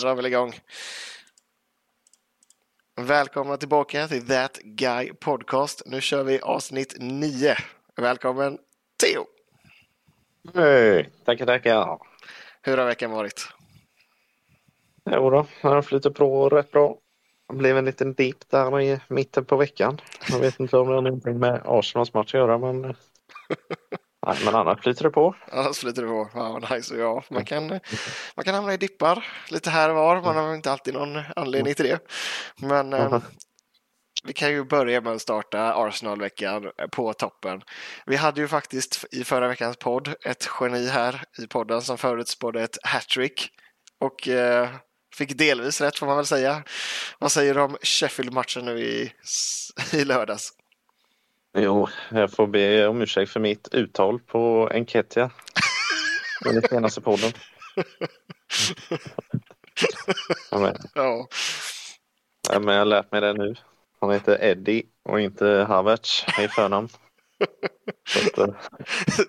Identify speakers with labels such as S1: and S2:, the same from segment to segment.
S1: drar väl igång. Välkomna tillbaka till That Guy Podcast. Nu kör vi avsnitt 9. Välkommen Theo!
S2: Hej, tackar, tackar.
S1: Hur har veckan varit?
S2: Jo då, den har flyttat på rätt bra. Det blev en liten dipp där i mitten på veckan. Jag vet inte om det har någonting med Arsenals match att göra men... Nej, men annars flyter det på.
S1: Annars flyter det på. Ja, nice. Ja, man, kan, man kan hamna i dippar lite här och var. Man har inte alltid någon anledning till det. Men eh, vi kan ju börja med att starta Arsenal-veckan på toppen. Vi hade ju faktiskt i förra veckans podd ett geni här i podden som förutspådde ett hattrick. Och eh, fick delvis rätt får man väl säga. Vad säger du om Sheffield-matchen nu i, i lördags?
S2: Jo, jag får be om ursäkt för mitt uttal på Enketia. I den senaste podden. Ja,
S1: Ja,
S2: ja, men jag har lärt mig det nu. Han heter Eddie och inte Havertz i förnamn. Att, eh,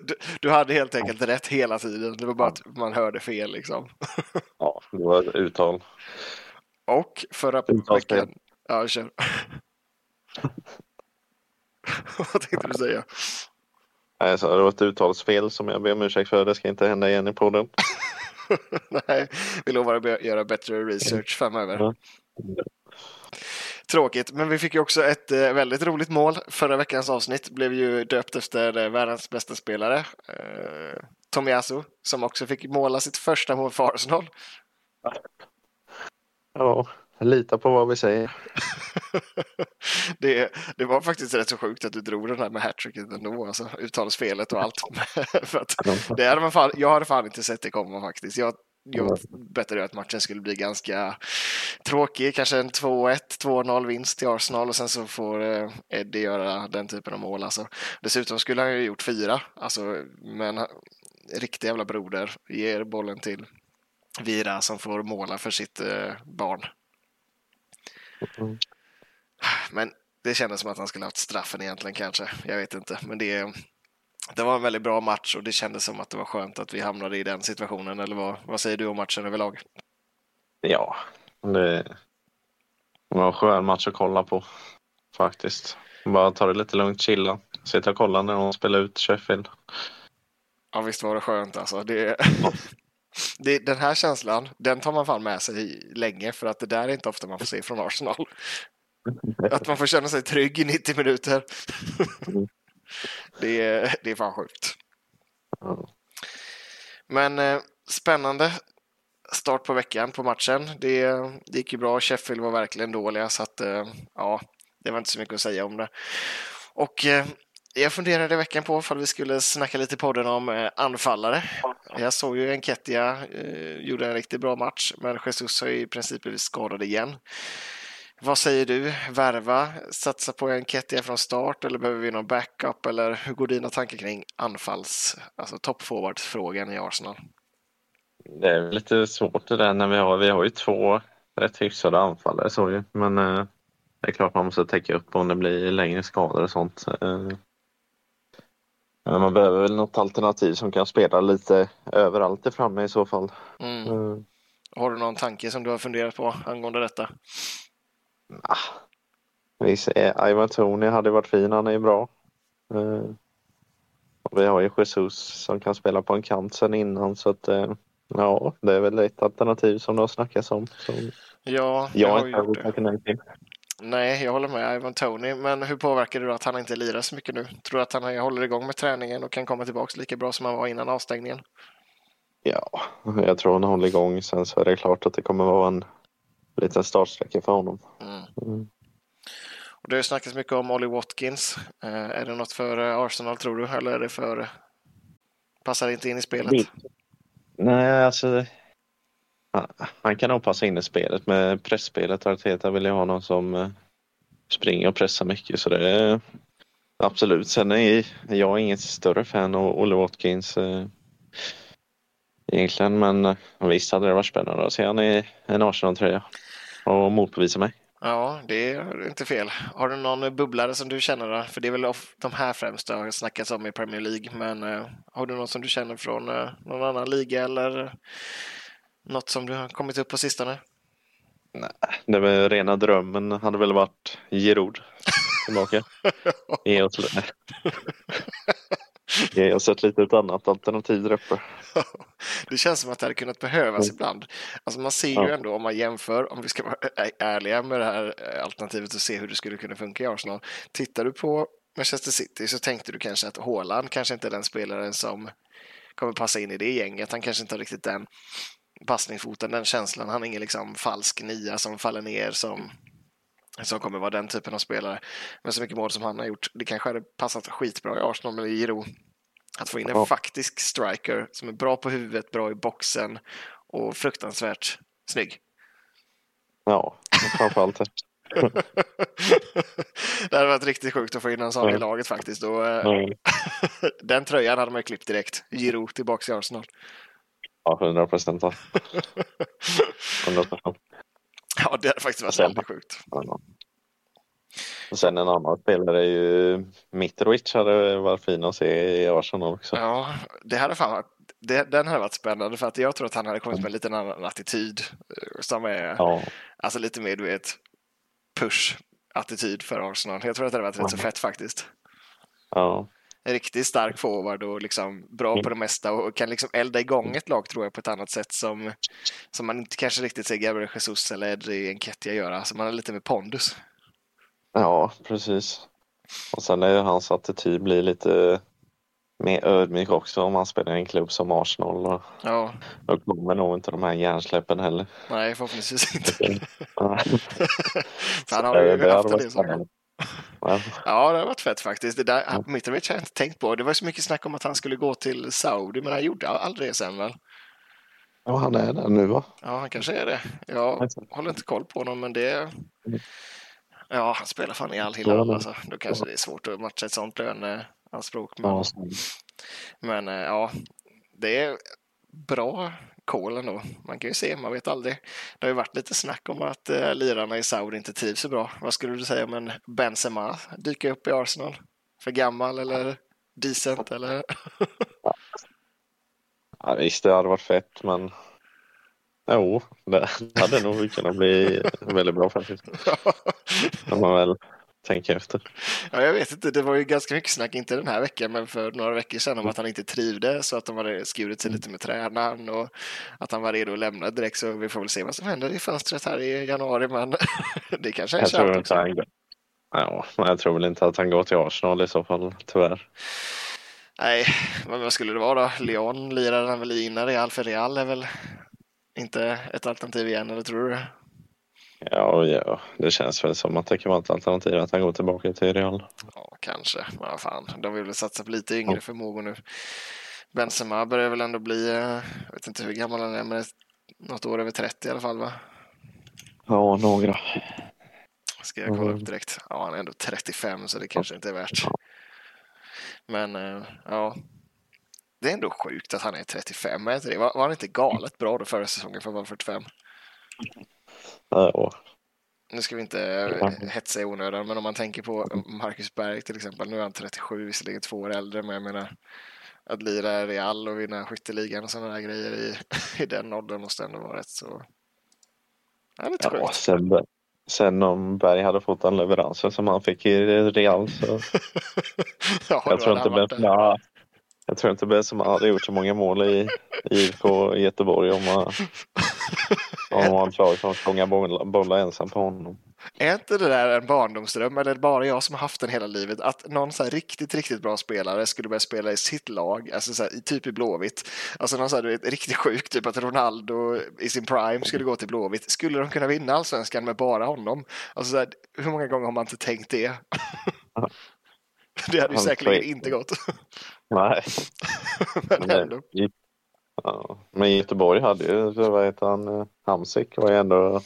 S1: du, du hade helt enkelt rätt hela tiden. Det var bara att man hörde fel liksom.
S2: ja, det var ett uttal.
S1: Och förra veckan... Ja, kör. Vad tänkte du säga?
S2: Nej, så det var ett uttalsfel som jag ber om ursäkt för. Det ska inte hända igen i podden.
S1: Nej, vi lovar att göra bättre research framöver.
S2: Ja.
S1: Tråkigt, men vi fick ju också ett eh, väldigt roligt mål. Förra veckans avsnitt blev ju döpt efter eh, världens bästa spelare, eh, Tomiyasu, som också fick måla sitt första mål för Arsenal.
S2: Ja, lita på vad vi säger.
S1: det, det var faktiskt rätt så sjukt att du drog den här med hattricket ändå, alltså uttalsfelet och allt. För det hade man fan, jag hade fan inte sett det komma faktiskt. Jag, jag bettade att matchen skulle bli ganska tråkig, kanske en 2-1, 2-0 vinst till Arsenal och sen så får eh, Eddie göra den typen av mål. Alltså. Dessutom skulle han ju gjort fyra, alltså, men riktig jävla broder ger bollen till Vira som får måla för sitt eh, barn.
S2: Mm.
S1: Men det kändes som att han skulle haft straffen egentligen kanske. Jag vet inte. Men det, det var en väldigt bra match och det kändes som att det var skönt att vi hamnade i den situationen. Eller vad, vad säger du om matchen överlag?
S2: Ja, det var en skön match att kolla på faktiskt. Bara ta det lite lugnt, chilla, sitta och kolla när de spelar ut Sheffield.
S1: Ja, visst var det skönt alltså. Det, det, den här känslan, den tar man fan med sig länge för att det där är inte ofta man får se från Arsenal. Att man får känna sig trygg i 90 minuter. Det, är- det är fan sjukt. Men eh, spännande start på veckan på matchen. Det, det gick ju bra. Sheffield var verkligen dåliga så att eh, ja, det var inte så mycket att säga om det. Och eh, jag funderade i veckan på ifall vi skulle snacka lite i podden om eh, anfallare. Jag såg ju Enketia eh, gjorde en riktigt bra match, men Jesus har ju i princip blivit skadad igen. Vad säger du? Värva, satsa på Enketia från start eller behöver vi någon backup? Eller hur går dina tankar kring anfalls, alltså toppforwardsfrågan i Arsenal?
S2: Det är lite svårt det där när vi har, vi har ju två rätt hyfsade anfallare så ju. Men eh, det är klart man måste täcka upp om det blir längre skador och sånt. Eh, man behöver väl något alternativ som kan spela lite överallt i framme i så fall.
S1: Mm.
S2: Eh,
S1: Har du någon tanke som du har funderat på angående detta?
S2: Ah, vi ser, Ivan Tony hade varit fin, han är bra. Eh, och vi har ju Jesus som kan spela på en kant sen innan så att eh, ja, det är väl ett alternativ som det har snackats om. Som
S1: Ja, jag har
S2: inte
S1: gjort det.
S2: Nej
S1: jag håller med Ivan Tony. Men hur påverkar det då att han inte lirar så mycket nu? Tror du att han håller igång med träningen och kan komma tillbaka lika bra som han var innan avstängningen?
S2: Ja, jag tror han håller igång. Sen så är det klart att det kommer vara en liten startsträcka för honom.
S1: Mm.
S2: Mm.
S1: Och det har ju snackats mycket om Ollie Watkins. Eh, är det något för eh, Arsenal tror du? Eller är det för... Passar inte in i spelet?
S2: Det- Nej, alltså. Han, kan nog passa in i spelet. Med pressspelet Arteta vill ju ha någon som eh, springer och pressar mycket. Så det är absolut. Sen är jag ingen större fan av Olle Watkins. Eh, egentligen, men eh, visst hade det varit spännande att se han i en Arsenal-tröja och motbevisa mig.
S1: Ja, det är inte fel. Har du någon bubblare som du känner? Då? För det är väl de här främst det har snackats om i Premier League. Men har du någon som du känner från någon annan liga eller något som du har kommit upp på sistone?
S2: Nej, det var rena drömmen hade väl varit Giroud tillbaka. Ge oss, Ge oss ett litet annat alternativ där uppe.
S1: det känns som att det hade kunnat behövas mm. ibland. Alltså man ser ju ja. ändå om man jämför, om vi ska vara ärliga med det här eh, alternativet och se hur det skulle kunna funka i Arsenal. Tittar du på Manchester City så tänkte du kanske att Haaland kanske inte är den spelaren som kommer passa in i det gänget. Han kanske inte har riktigt den passningsfoten, den känslan. Han är ingen liksom falsk nia som faller ner som, som kommer vara den typen av spelare. Men så mycket mål som han har gjort, det kanske hade passat skitbra i Arsenal med Giro. Att få in en ja. faktisk striker som är bra på huvudet, bra i boxen och fruktansvärt snygg.
S2: Ja, framförallt det.
S1: det hade varit riktigt sjukt att få in en sån mm. i laget faktiskt. Och, mm. den tröjan hade man ju klippt direkt. Giro tillbaka i Arsenal.
S2: Ja, hundra procent.
S1: Ja, det hade faktiskt varit sen, väldigt sjukt. Ja.
S2: Och sen en annan spelare är ju Mitrovic hade varit fin att se i Arsenal också.
S1: Ja, det hade fan varit, det, den hade varit spännande för att jag tror att han hade kommit med en liten annan attityd eh, som är ja. alltså lite mer du vet push-attityd för Arsenal. Jag tror att det hade varit rätt så fett faktiskt.
S2: Ja.
S1: En riktigt stark forward och liksom bra på det mesta och kan liksom elda igång ett lag tror jag på ett annat sätt som, som man inte kanske riktigt ser Gabriel Jesus eller Edri Enketia göra. Så man har lite mer pondus.
S2: Ja, precis. Och sen är ju hans attityd blir lite mer ödmjuk också om man spelar i en klubb som Arsenal. Och
S1: ja.
S2: Då kommer nog inte de här hjärnsläppen heller.
S1: Nej, förhoppningsvis inte. han har ju det haft det så. Ja, det har varit fett faktiskt. Det där, ja. Mitrovic har jag inte tänkt på. Det var så mycket snack om att han skulle gå till Saudi, men han gjorde aldrig det sen väl?
S2: Ja, han är där nu va?
S1: Ja, han kanske är det. Jag håller inte koll på honom, men det... Mm. Ja, han spelar fan i all Hilal alltså. Då kanske det är svårt att matcha ett sånt löneanspråk. Men, men eh, ja, det är bra call ändå. Man kan ju se, man vet aldrig. Det har ju varit lite snack om att uh, lirarna i Saudi inte trivs så bra. Vad skulle du säga om en Benzema dyker upp i Arsenal? För gammal eller decent eller?
S2: ja, visst, det hade varit fett, men Jo, det hade nog kunnat bli väldigt bra faktiskt. Om man väl tänker efter.
S1: Ja, jag vet inte, det var ju ganska mycket snack, inte den här veckan, men för några veckor sedan om att han inte trivdes så att de hade skurit sig lite med tränaren och att han var redo att lämna direkt. Så vi får väl se vad som händer i fönstret här i januari, men det kanske är
S2: jag också. Han... Ja, jag tror väl inte att han går till Arsenal i så fall, tyvärr.
S1: Nej, men vad skulle det vara då? Leon lirar han väl innan Real, för Real är väl inte ett alternativ igen, eller tror du det?
S2: Ja, ja, det känns väl som att det kan vara ett alternativ att han går tillbaka till Real.
S1: Ja, kanske. Men vad fan, de vill väl satsa på lite yngre förmågor nu. Benzema börjar väl ändå bli, eh, jag vet inte hur gammal han är, men något år över 30 i alla fall va?
S2: Ja, några.
S1: Ska jag kolla upp mm. direkt? Ja, han är ändå 35 så det kanske inte är värt. Men eh, ja, det är ändå sjukt att han är 35. Är det? Var, var han inte galet bra då förra säsongen för att vara 45?
S2: Ja.
S1: Nu ska vi inte hetsa i onödan, men om man tänker på Marcus Berg till exempel. Nu är han 37, visserligen två år äldre, men jag menar att lira Real och vinna skytteligan och sådana där grejer i, i den åldern måste ändå vara rätt så...
S2: Ja, lite ja, sen, sen om Berg hade fått den leveransen som han fick i Real så... ja, jag tror inte Benzema jag tror inte Benzema hade gjort så många mål i IFK Göteborg om man, om man klarar sig att fånga bollar ensam på honom.
S1: Är inte det där en barndomsdröm eller är det bara jag som har haft den hela livet? Att någon så riktigt, riktigt bra spelare skulle börja spela i sitt lag, alltså så här, typ i Blåvitt. Alltså någon så här, vet, riktigt sjuk, typ att Ronaldo i sin prime skulle gå till Blåvitt. Skulle de kunna vinna allsvenskan med bara honom? Alltså så här, hur många gånger har man inte tänkt det? det hade ju säkerligen inte gått.
S2: Nej.
S1: men ändå.
S2: Ja, men Göteborg hade ju, vad heter han, eh, Hamsik var ju ändå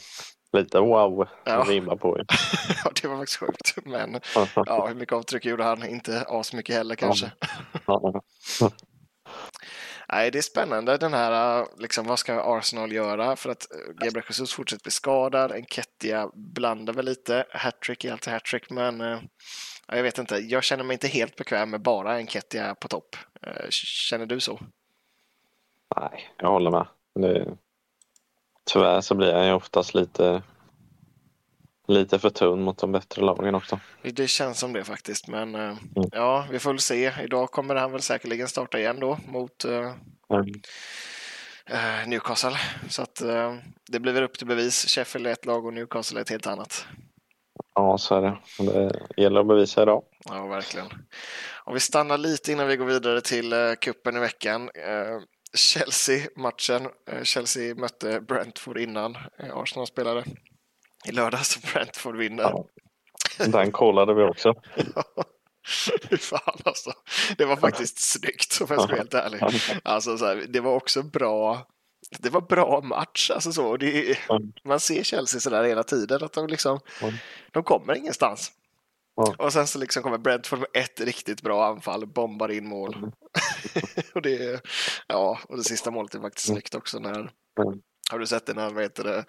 S2: lite wow ja. rimma på.
S1: ja, det var faktiskt sjukt. Men ja, hur mycket avtryck gjorde han? Inte asmycket heller kanske. Nej, det är spännande den här, liksom, vad ska Arsenal göra? För att eh, Gabriel Jesus fortsätter bli skadad, Enketia blandar väl lite, hattrick är alltid hattrick, men eh, jag vet inte, jag känner mig inte helt bekväm med bara en Kettia på topp. Eh, känner du så?
S2: Nej, jag håller med. Det, tyvärr så blir han ju oftast lite, lite för tunn mot de bättre lagen också.
S1: Det känns som det faktiskt, men mm. ja, vi får väl se. Idag kommer han väl säkerligen starta igen då mot uh, mm. Newcastle. Så att uh, det blir väl upp till bevis. Sheffield är ett lag och Newcastle är ett helt annat.
S2: Ja, så är det. Det gäller att bevisa idag.
S1: Ja, verkligen. Om vi stannar lite innan vi går vidare till uh, kuppen i veckan. Uh, Chelsea-matchen. Uh, Chelsea mötte Brentford innan Arsenal spelade i lördags. Brentford vinner. Ja.
S2: Den kollade vi också.
S1: Fan alltså. Det var faktiskt snyggt om jag ska vara helt ärlig. Alltså, så här, det var också bra det var bra match. Alltså så. Det, mm. Man ser Chelsea sådär hela tiden, att de, liksom, mm. de kommer ingenstans. Mm. Och sen så liksom kommer Brentford med ett riktigt bra anfall, bombar in mål. Mm. och, det, ja, och det sista målet är faktiskt mm. snyggt också. När, har du sett det när heter det,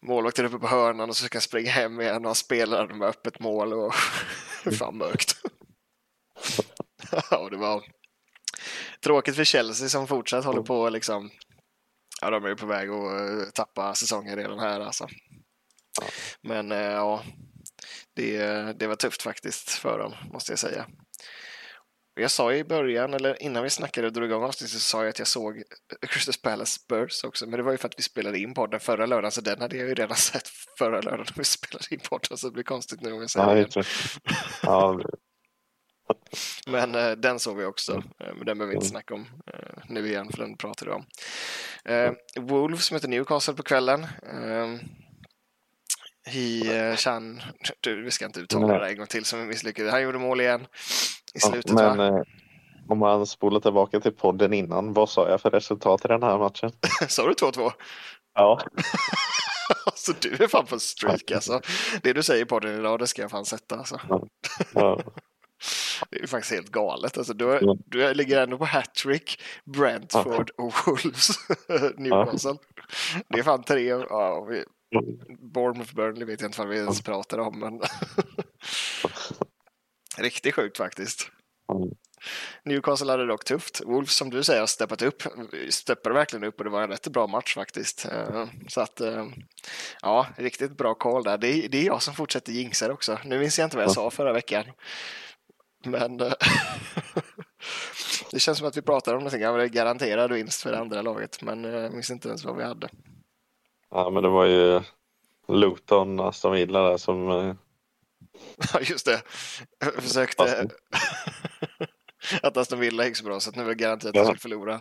S1: målvakten uppe på hörnan och så ska springa hem igen och spelar med öppet mål och fan mörkt. ja, det var tråkigt för Chelsea som fortsatt håller på liksom Ja, de är ju på väg att eh, tappa säsongen redan här alltså. Ja. Men eh, ja, det, det var tufft faktiskt för dem, måste jag säga. Jag sa i början, eller innan vi snackade och drog igång avsnittet, så sa jag att jag såg Crystal Palace Spurs också, men det var ju för att vi spelade in podden förra lördagen, så den hade jag ju redan sett förra lördagen när vi spelade in podden, så det blir konstigt nu om jag säger ja, det. Ja, men eh, den såg vi också, eh, men den behöver vi inte mm. snacka om eh, nu igen, för den pratade vi om. Eh, Wolves möter Newcastle på kvällen. Eh, Hi Chan, du, vi ska inte uttala det en gång till som vi misslyckades. Han gjorde mål igen i slutet.
S2: Ja, men, eh, om man spolar tillbaka till podden innan, vad sa jag för resultat i den här matchen?
S1: sa du 2-2?
S2: Ja.
S1: alltså du är fan på streak alltså. Det du säger i podden idag, det ska jag fan sätta alltså. Ja. Ja. Det är faktiskt helt galet. Alltså, du, ja. du ligger ändå på hattrick, Brentford ja. och Wolves, Newcastle. Det är fan tre. Ja, vi, Bournemouth Burnley vet jag inte vad vi ens pratar om. Men Riktigt sjukt faktiskt. Newcastle hade dock tufft. Wolves som du säger har steppat upp, steppade verkligen upp och det var en rätt bra match faktiskt. Eh, så att eh, ja, riktigt bra call där. Det är, det är jag som fortsätter jinxa också. Nu minns jag inte vad jag sa förra veckan. Men eh, det känns som att vi pratar om någonting. Jag garanterad vinst för det andra laget, men jag minns inte ens vad vi hade.
S2: Ja, men det var ju Luton, Aston Villa där som... Eh,
S1: ja, just det. Jag försökte... att Aston Villa gick så bra så att nu är det garanterat att ja. skulle förlora.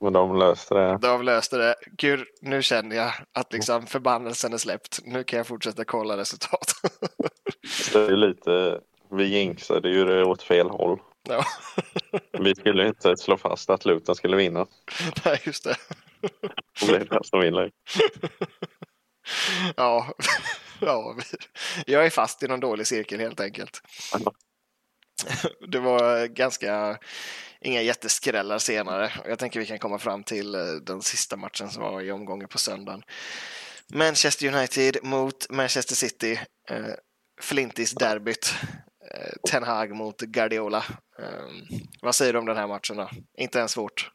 S2: Men de löste det.
S1: De löste det. Gud, nu känner jag att liksom förbannelsen är släppt. Nu kan jag fortsätta kolla resultat.
S2: det är lite vi jinxade ju det åt fel håll. Ja. vi skulle inte slå fast att Luton skulle vinna.
S1: Nej, just det.
S2: Och det är det som vinner.
S1: ja, ja, jag är fast i någon dålig cirkel helt enkelt. Det var ganska, inga jätteskrällar senare. Jag tänker vi kan komma fram till eh, den sista matchen som var i omgången på söndagen. Manchester United mot Manchester City. Eh, Flintis-derbyt. Eh, Ten Hag mot Guardiola. Um, vad säger du om den här matchen då? Inte ens svårt.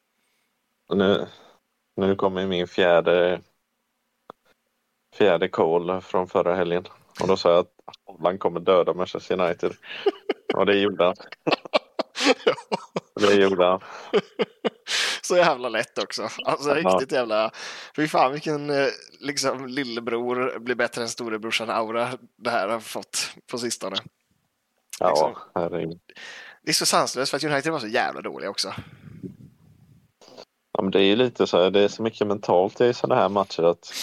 S2: Nu, nu kommer min fjärde fjärde call från förra helgen. Och då sa jag att Holland kommer döda Manchester United. Och det gjorde han. Det gjorde han.
S1: Så jävla lätt också. Alltså riktigt jävla... Fy fan vilken eh, liksom lillebror blir bättre än storebrorsan aura det här har fått på sistone.
S2: Ja, liksom. herregud.
S1: Det är så sanslöst för att United var så jävla dåliga också.
S2: Ja, men det är ju lite så här, det är så mycket mentalt i sådana här matcher att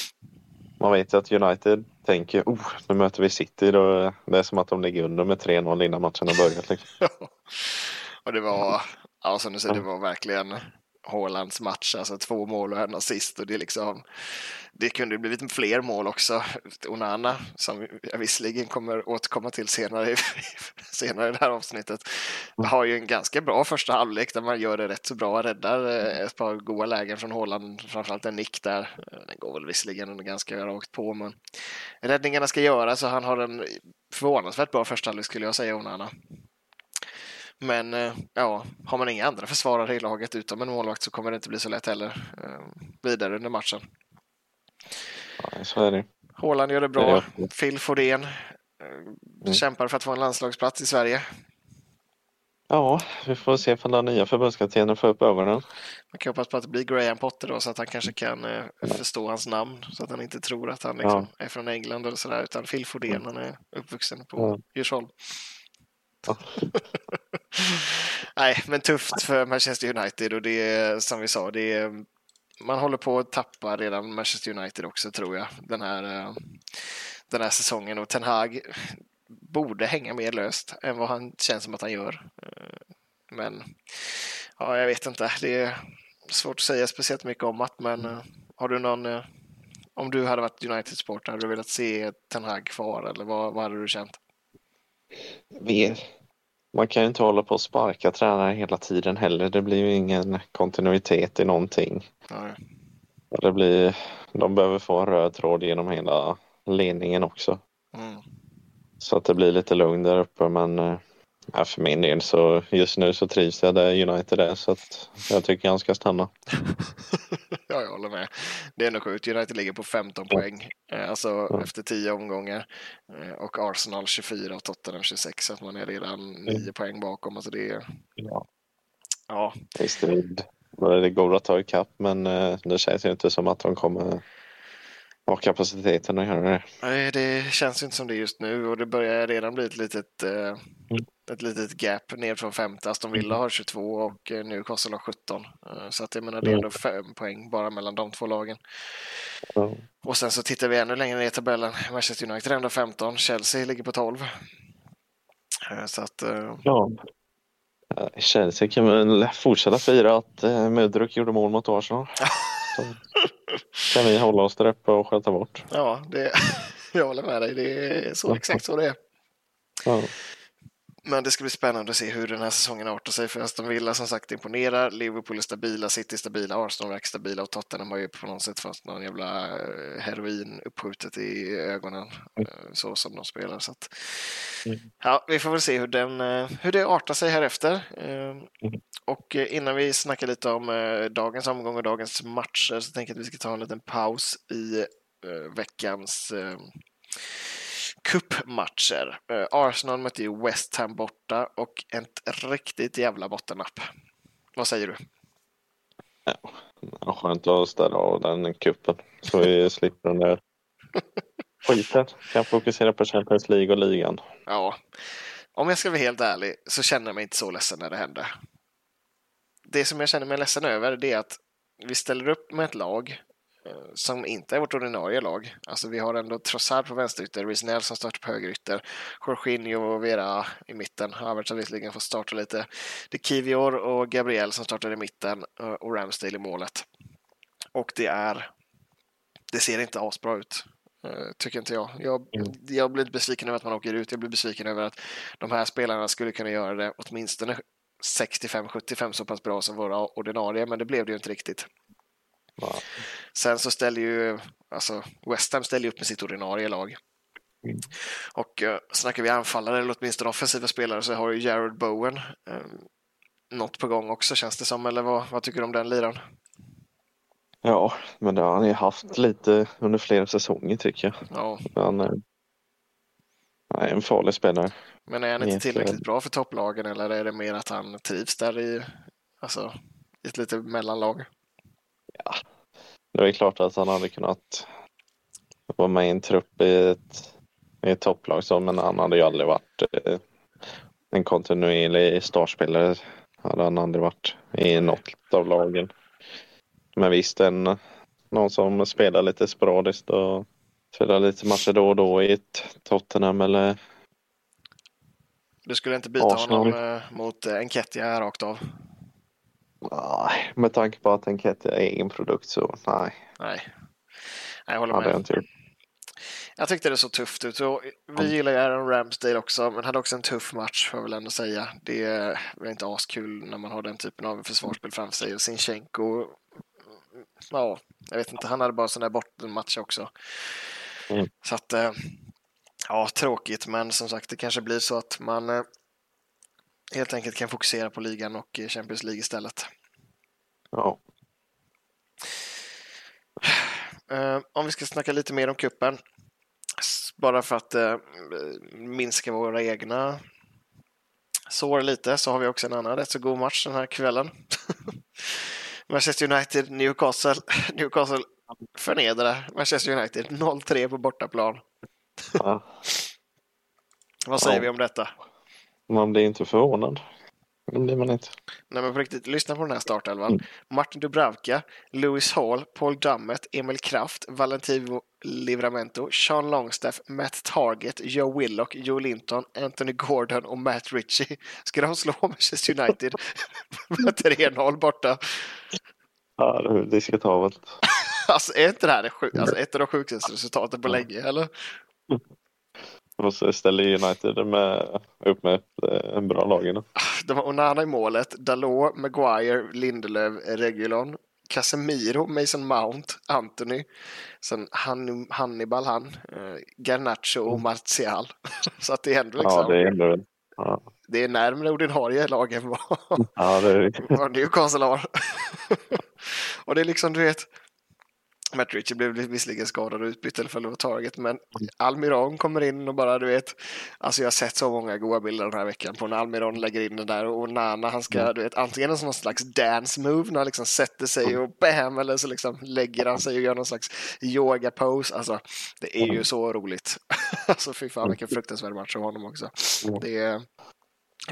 S2: man vet ju att United tänker oh, nu möter vi City. Då, det är som att de ligger under med 3-0 innan matchen har börjat. Liksom.
S1: och det var, ja, som du säger, det var verkligen Haalands match, alltså två mål och en assist och det liksom det kunde blivit fler mål också. Onana, som jag visserligen kommer återkomma till senare, senare i det här avsnittet, har ju en ganska bra första halvlek där man gör det rätt så bra, räddar eh, ett par goda lägen från Håland, framförallt en nick där. Den går väl visserligen ganska rakt på, men räddningarna ska göras så han har en förvånansvärt bra första halvlek skulle jag säga, Onana. Men eh, ja, har man inga andra försvarare i laget utom en målvakt så kommer det inte bli så lätt heller eh, vidare under matchen.
S2: Ja, så är det.
S1: Håland gör det bra. Phil Fordén eh, mm. kämpar för att få en landslagsplats i Sverige.
S2: Ja, vi får se om den nya förbundskaptenen får upp ögonen.
S1: Man kan hoppas på att det blir Graham Potter då så att han kanske kan eh, förstå hans namn så att han inte tror att han liksom ja. är från England eller sådär utan Phil Fordén, mm. han är uppvuxen på Djursholm. Nej, men tufft för Manchester United och det är som vi sa, det är, man håller på att tappa redan Manchester United också tror jag den här, eh, den här säsongen och Ten Hag borde hänga mer löst än vad han känns som att han gör. Eh, men ja, jag vet inte. Det är svårt att säga speciellt mycket om att, men eh, har du någon om du hade varit United-supporter, hade du velat se Ten Hag kvar eller vad, vad hade du känt?
S2: Man kan ju inte hålla på och sparka tränare hela tiden heller. Det blir ju ingen kontinuitet i någonting. Nej. Det blir, de behöver få en röd tråd genom hela ledningen också. Mm. Så att det blir lite lugn där uppe men eh, ja, för min del så just nu så trivs jag där United är så att jag tycker han ska stanna.
S1: ja, jag håller med. Det är nog sjukt. United ligger på 15 poäng, eh, alltså ja. efter 10 omgångar eh, och Arsenal 24 och Tottenham 26 så att man är redan 9 mm. poäng bakom. Alltså det är...
S2: Ja. ja. Visst, det, det går att ta ikapp men det känns ju inte som att de kommer har kapaciteten att göra det.
S1: Nej, det känns inte som det just nu och det börjar redan bli ett litet, eh, mm. ett litet gap ner från femte. Aston Villa mm. har 22 och eh, Newcastle har 17. Eh, så att jag menar, det är ändå fem poäng bara mellan de två lagen. Mm. Och sen så tittar vi ännu längre ner i tabellen. Manchester United är ändå 15, Chelsea ligger på 12. Så att... Ja.
S2: Chelsea kan väl fortsätta fira att Mudryk gjorde mål mot Arsenal. kan vi hålla oss där uppe och sköta bort.
S1: Ja, det, jag håller med dig. Det är så exakt så det är. Ja. Men det ska bli spännande att se hur den här säsongen artar sig för Aston Villa som sagt imponerar. Liverpool är stabila, City stabila, Arsenal är stabila och Tottenham har ju på något sätt fast någon jävla eh, heroin uppskjutet i ögonen mm. Eh, så som de spelar. Så att, mm. ja, vi får väl se hur, den, eh, hur det artar sig här efter. Mm. Och innan vi snackar lite om dagens omgång och dagens matcher så tänker jag att vi ska ta en liten paus i veckans cupmatcher. Eh, Arsenal mötte ju West Ham borta och ett riktigt jävla bottennapp. Vad säger du?
S2: Ja, skönt att ställa av den kuppen så vi slipper den där skiten. Kan fokusera på Champions League och ligan.
S1: Ja, om jag ska vara helt ärlig så känner jag mig inte så ledsen när det hände. Det som jag känner mig ledsen över det är att vi ställer upp med ett lag som inte är vårt ordinarie lag. Alltså vi har ändå Trossard på vänsterytter, Reece Nelson startar på högerytter, Jorginho och Vera i mitten. Havertz har visserligen fått starta lite. Det är Kivior och Gabriel som startar i mitten eh, och Ramsdale i målet. Och det är... Det ser inte asbra ut, eh, tycker inte jag. Jag, mm. jag blir besviken över att man åker ut. Jag blir besviken över att de här spelarna skulle kunna göra det åtminstone 65-75 så pass bra som våra ordinarie, men det blev det ju inte riktigt. Sen så ställer ju, alltså West Ham ställer upp med sitt ordinarie lag. Mm. Och uh, snackar vi anfallare eller åtminstone offensiva spelare så har ju Jared Bowen um, något på gång också känns det som, eller vad, vad tycker du om den liran?
S2: Ja, men det har han ju haft lite under flera säsonger tycker jag. Ja. Han är en farlig spelare.
S1: Men är han inte tillräckligt bra för topplagen eller är det mer att han trivs där i, alltså, i ett lite mellanlag?
S2: Ja, det är klart att han hade kunnat vara med i en trupp i ett, i ett topplag så, men han hade ju aldrig varit eh, en kontinuerlig startspelare. Hade han aldrig varit i något av lagen. Men visst, en, någon som spelar lite sporadiskt och spelar lite matcher då och då i ett Tottenham eller
S1: Du skulle inte byta Arsenal. honom eh, mot Enketia rakt av?
S2: Nej, med tanke på att Enketia är egen produkt så nej.
S1: Nej, jag håller med. Jag, jag tyckte det såg tufft ut. Och vi gillar ju Aaron Ramsdale också, men hade också en tuff match får jag väl ändå säga. Det är väl inte askul när man har den typen av försvarsspel framför sig. Och Sinchenko, ja, jag vet inte, han hade bara sån där bottenmatch också. Mm. Så att, eh, ja, tråkigt, men som sagt, det kanske blir så att man eh, helt enkelt kan fokusera på ligan och Champions League istället.
S2: Ja.
S1: Uh, om vi ska snacka lite mer om kuppen bara för att uh, minska våra egna sår lite så har vi också en annan rätt så god match den här kvällen. Manchester United, Newcastle. Newcastle förnedrar Manchester United 0-3 på bortaplan. Ja. Vad säger ja. vi om detta?
S2: Man blir inte förvånad. Det blir man inte.
S1: Nej men på riktigt, lyssna på den här startelvan. Mm. Martin Dubravka, Lewis Hall, Paul Dummett, Emil Kraft, Valentino Livramento, Sean Longstaff, Matt Target, Joe Willock, Joe Linton, Anthony Gordon och Matt Ritchie. Ska de slå Manchester United med 3-0 borta?
S2: Ja, det är diskutabelt.
S1: alltså är inte det här det alltså, ett av de sjukaste resultaten på länge, eller?
S2: Och så ställer United med, upp med ett en bra lag.
S1: De har Onana i målet, Dalot, Maguire, Lindelöf, Regulon, Casemiro, Mason Mount, Anthony, sen Han, Hannibal han, eh, Garnacho och mm. Martial. så att det är ändå liksom...
S2: Ja, det är ändå... Ja.
S1: Det är närmare ordinarie lag än vad,
S2: ja, det är...
S1: vad Newcastle har. och det är liksom, du vet, Matt Ritchie blev visserligen skadad och utbytt eller förlorade taget, men Almiron kommer in och bara du vet, alltså jag har sett så många goda bilder den här veckan på när Almiron lägger in den där och Nana han ska, mm. du vet, antingen en sån slags dance move när han liksom sätter sig mm. och bam eller så liksom lägger han sig och gör någon slags yoga pose. Alltså det är ju mm. så roligt. alltså fy fan vilken fruktansvärd match av honom också. Det är,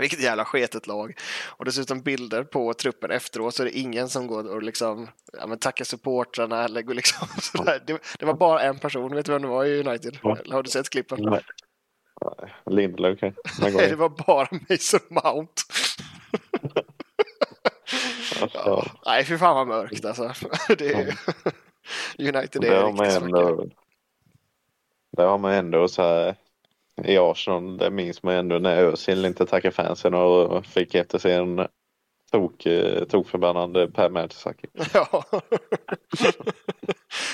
S1: vilket jävla sketet lag. Och dessutom bilder på truppen efteråt så är det ingen som går och liksom, ja, men tackar supportrarna eller går liksom sådär. Det, det, var bara en person, vet du vem det var i United? Eller har du sett klippen?
S2: Nej. Lindelöf okej.
S1: Nej, det var bara Mason Mount. ja. Nej, fy fan vad mörkt alltså. Det är... United är riktigt ändå,
S2: Där har man ändå så här i Arsenal, det minns man ändå när Özil inte tackade fansen och fick efter sig en tok, eh, tokförbannad Per Mertesacker.
S1: Ja.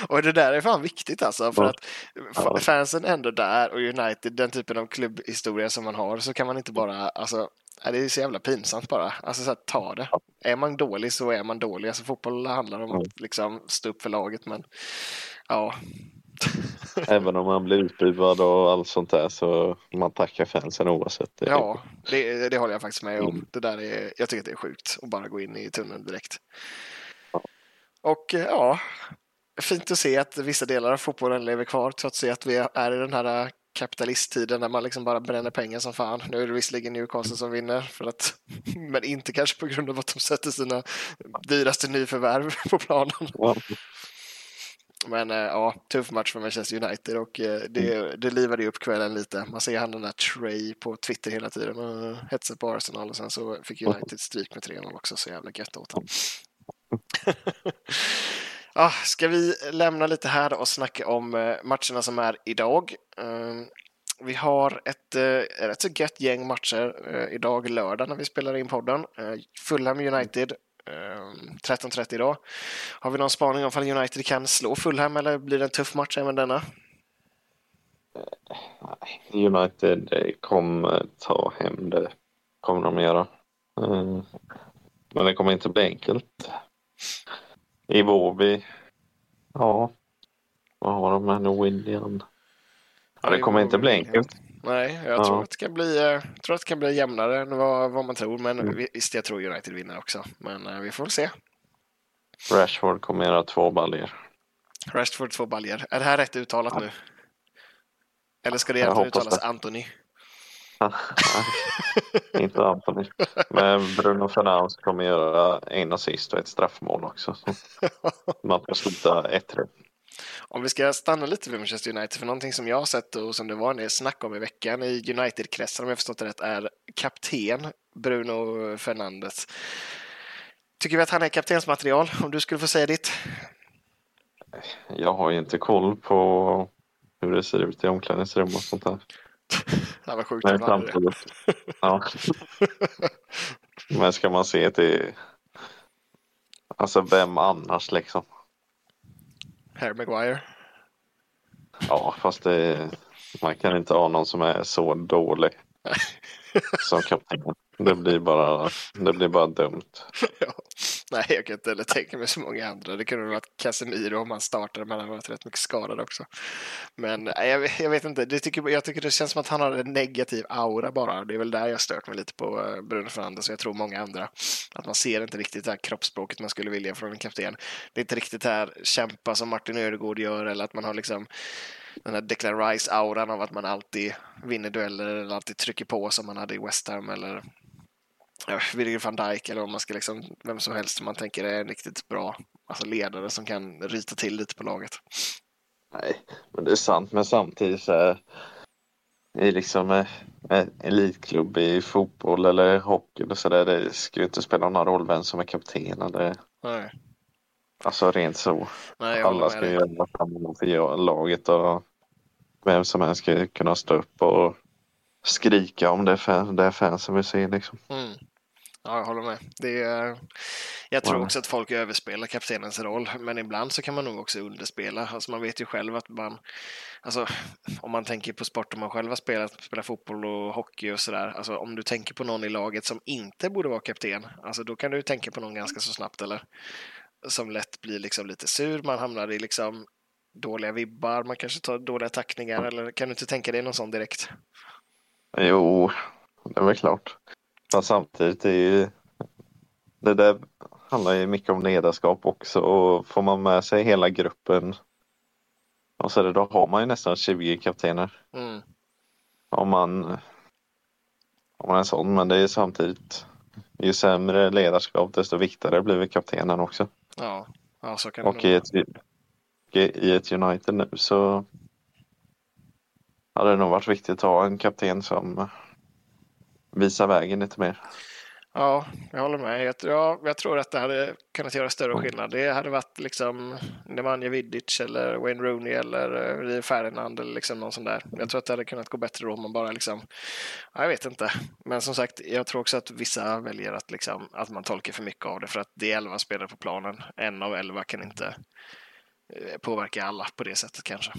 S1: och det där är fan viktigt alltså. För att ja. fansen ändå där och United, den typen av klubbhistoria som man har, så kan man inte bara, alltså, det är så jävla pinsamt bara. Alltså så här, ta det. Är man dålig så är man dålig. Alltså fotboll handlar om att liksom stå upp för laget, men ja,
S2: Även om man blir utbuad och allt sånt där så man tackar fansen oavsett.
S1: Det ja, det, det håller jag faktiskt med om. Mm. Det där är, jag tycker att det är sjukt att bara gå in i tunneln direkt. Ja. Och eh, ja, fint att se att vissa delar av fotbollen lever kvar trots att vi är i den här kapitalisttiden när man liksom bara bränner pengar som fan. Nu är det visserligen Newcastle som vinner, för att, men inte kanske på grund av att de sätter sina dyraste nyförvärv på planen. Ja. Men eh, ja, tuff match för Manchester United och eh, det, mm. det livade upp kvällen lite. Man ser han den där Trey på Twitter hela tiden och hetsar på Arsenal och sen så fick United stryk med 3-0 också, så jävla gött åt honom. ja, ska vi lämna lite här och snacka om eh, matcherna som är idag. Ehm, vi har ett rätt så gött gäng matcher idag lördag när vi spelar in podden. Fulham United 13.30 ehm, idag. Har vi någon spaning om ifall United kan slå Fulham eller blir det en tuff match även denna?
S2: United kommer ta hem det, kommer de göra. Ehm, men det kommer inte bli enkelt. I Vårby, ja, vad har de här nu, William? Ja, det kommer inte bli enkelt.
S1: Nej, jag ja. tror, att det kan bli, jag tror att det kan bli jämnare än vad, vad man tror. Men mm. visst, jag tror United vinner också. Men uh, vi får väl se.
S2: Rashford kommer göra två baljer.
S1: Rashford två baljer. Är det här rätt uttalat ja. nu? Eller ska det egentligen uttalas det. Anthony?
S2: inte Anthony. Men Bruno Fernandes kommer göra en assist och ett straffmål också. man får sluta 1-3.
S1: Om vi ska stanna lite vid Manchester United, för någonting som jag har sett och som det var när jag snackade om i veckan i United-kretsar, om jag förstått det rätt, är kapten Bruno Fernandes. Tycker vi att han är kaptensmaterial, om du skulle få säga ditt?
S2: Jag har ju inte koll på hur det ser ut i omklädningsrum och sånt där.
S1: det var sjukt Men samtidigt,
S2: ja. Men ska man se till Alltså vem annars liksom?
S1: Harry Maguire.
S2: Ja, fast det, man kan inte ha någon som är så dålig som kapten. Det blir bara, det blir bara dumt.
S1: ja. Nej, jag kan inte heller tänka mig så många andra. Det kunde varit Casemiro om han startade, men han har varit rätt mycket skadad också. Men nej, jag, jag, vet inte, det tycker, jag tycker det känns som att han har en negativ aura bara. Det är väl där jag stört mig lite på eh, Bruno Fernandes och jag tror många andra. Att man ser inte riktigt det här kroppsspråket man skulle vilja från en kapten. Det är inte riktigt det här kämpa som Martin Ödegård gör eller att man har liksom den här Declan Rice-auran av att man alltid vinner dueller eller alltid trycker på som man hade i West Ham eller Virgil van Dijk eller om man ska liksom, vem som helst som man tänker är en riktigt bra alltså ledare som kan rita till lite på laget.
S2: Nej, men det är sant. Men samtidigt så är i liksom en elitklubb i fotboll eller hockey och så där, det ska ju inte spela någon roll vem som är kapten eller
S1: Nej.
S2: Alltså rent så.
S1: Nej,
S2: Alla ska ju göra framgång för laget och vem som helst ska kunna stå upp och skrika om det är, fan, det är fansen vill se liksom.
S1: Mm. Ja, jag håller med. Det är, jag tror också att folk överspelar kaptenens roll, men ibland så kan man nog också underspela. Alltså man vet ju själv att man, alltså om man tänker på sport om man själv har spelat, spelat fotboll och hockey och sådär, alltså om du tänker på någon i laget som inte borde vara kapten, alltså då kan du tänka på någon ganska så snabbt eller? Som lätt blir liksom lite sur, man hamnar i liksom dåliga vibbar, man kanske tar dåliga tackningar eller kan du inte tänka dig någon sån direkt?
S2: Jo, det är väl klart. Men samtidigt är ju det där handlar ju mycket om ledarskap också och får man med sig hela gruppen och så det, då har man ju nästan 20 kaptener.
S1: Mm.
S2: Om man om man är sån, men det är samtidigt ju sämre ledarskap desto viktigare blir kaptenen också.
S1: Ja, ja så kan
S2: och
S1: det
S2: i ett, i ett United nu så hade det nog varit viktigt att ha en kapten som Visa vägen lite mer.
S1: Ja, jag håller med. Jag, ja, jag tror att det hade kunnat göra större skillnad. Det hade varit liksom Nemanja Vidic eller Wayne Rooney eller eh, Rio Ferdinand eller liksom någon sån där. Jag tror att det hade kunnat gå bättre då om man bara liksom, jag vet inte. Men som sagt, jag tror också att vissa väljer att liksom, att man tolkar för mycket av det för att det är elva spelare på planen. En av elva kan inte eh, påverka alla på det sättet kanske.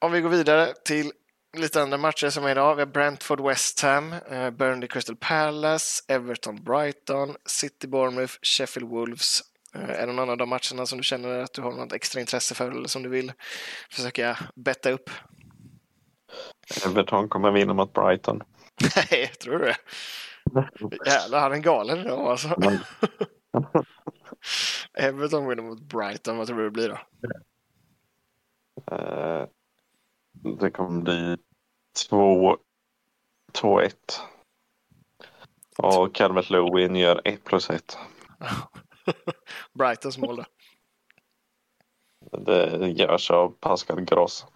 S1: Om vi går vidare till lite andra matcher som är idag. Vi har Brentford West Ham, eh, Burnley Crystal Palace, Everton Brighton, City Bournemouth, Sheffield Wolves. Eh, är det någon av de matcherna som du känner att du har något extra intresse för eller som du vill försöka betta upp?
S2: Everton kommer vinna mot Brighton.
S1: Nej, tror du det? Jävlar, han är galen idag alltså. Everton vinner mot Brighton, vad tror du det blir då?
S2: Uh, det kommer bli 2-1. Och Calvert Lewin gör 1 plus 1.
S1: Brightons mål då?
S2: Det görs av Pascal Gross.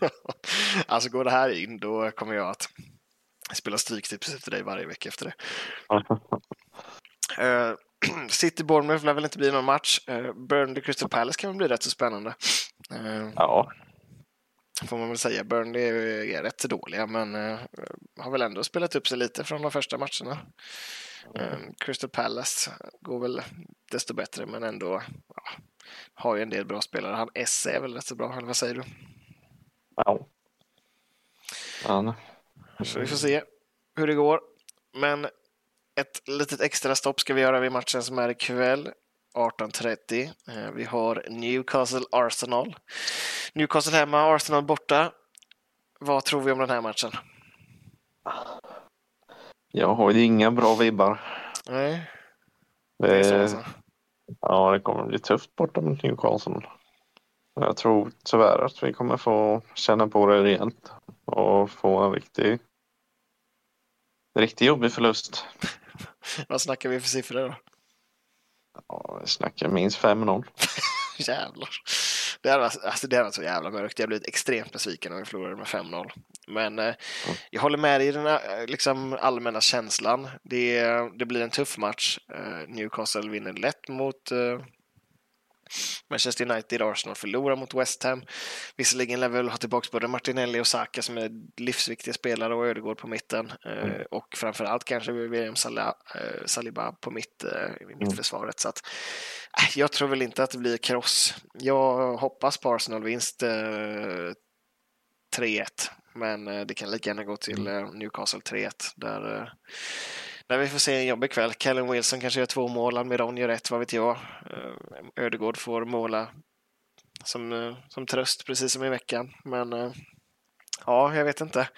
S1: alltså går det här in då kommer jag att spela stryktips efter dig varje vecka efter det. uh, City Bournemouth lär väl inte bli någon match. Uh, Burnley Crystal Palace kan väl bli rätt så spännande.
S2: Uh, ja,
S1: får man väl säga. Burnley är rätt dåliga, men uh, har väl ändå spelat upp sig lite från de första matcherna. Um, Crystal Palace går väl desto bättre, men ändå ja, har ju en del bra spelare. Han Esse är väl rätt så bra, eller vad säger du?
S2: Ja. ja.
S1: Så vi får se hur det går. Men ett litet extra stopp ska vi göra vid matchen som är ikväll. 18.30. Eh, vi har Newcastle Arsenal. Newcastle hemma, Arsenal borta. Vad tror vi om den här matchen?
S2: Jag har ju inga bra vibbar.
S1: Nej.
S2: Det, är så alltså. Ja, det kommer bli tufft borta mot Newcastle. Jag tror tyvärr att vi kommer få känna på det rejält och få en riktig, riktigt jobbig förlust.
S1: Vad snackar vi för siffror då?
S2: Ja, snackar minst 5-0.
S1: Jävlar. Det hade, alltså, det hade varit så jävla mörkt. Jag blivit extremt besviken om vi förlorade med 5-0. Men eh, mm. jag håller med dig i den här, liksom, allmänna känslan. Det, det blir en tuff match. Eh, Newcastle vinner lätt mot eh, Manchester United, Arsenal förlorar mot West Ham. Visserligen lär vi väl ha tillbaka både Martinelli och Saka som är livsviktiga spelare och Ödegård på mitten. Eh, mm. Och framförallt kanske William Salah, eh, Saliba på mitt, eh, mittförsvaret. Så att, jag tror väl inte att det blir kross. Jag hoppas på Arsenal-vinst 3-1. Men det kan lika gärna gå till mm. Newcastle 3-1. Där Nej, vi får se en jobbig kväll. Callum Wilson kanske gör två mål, Almiron gör ett, vad vet jag. Eh, Ödegård får måla som, eh, som tröst, precis som i veckan. Men eh, ja, jag vet inte.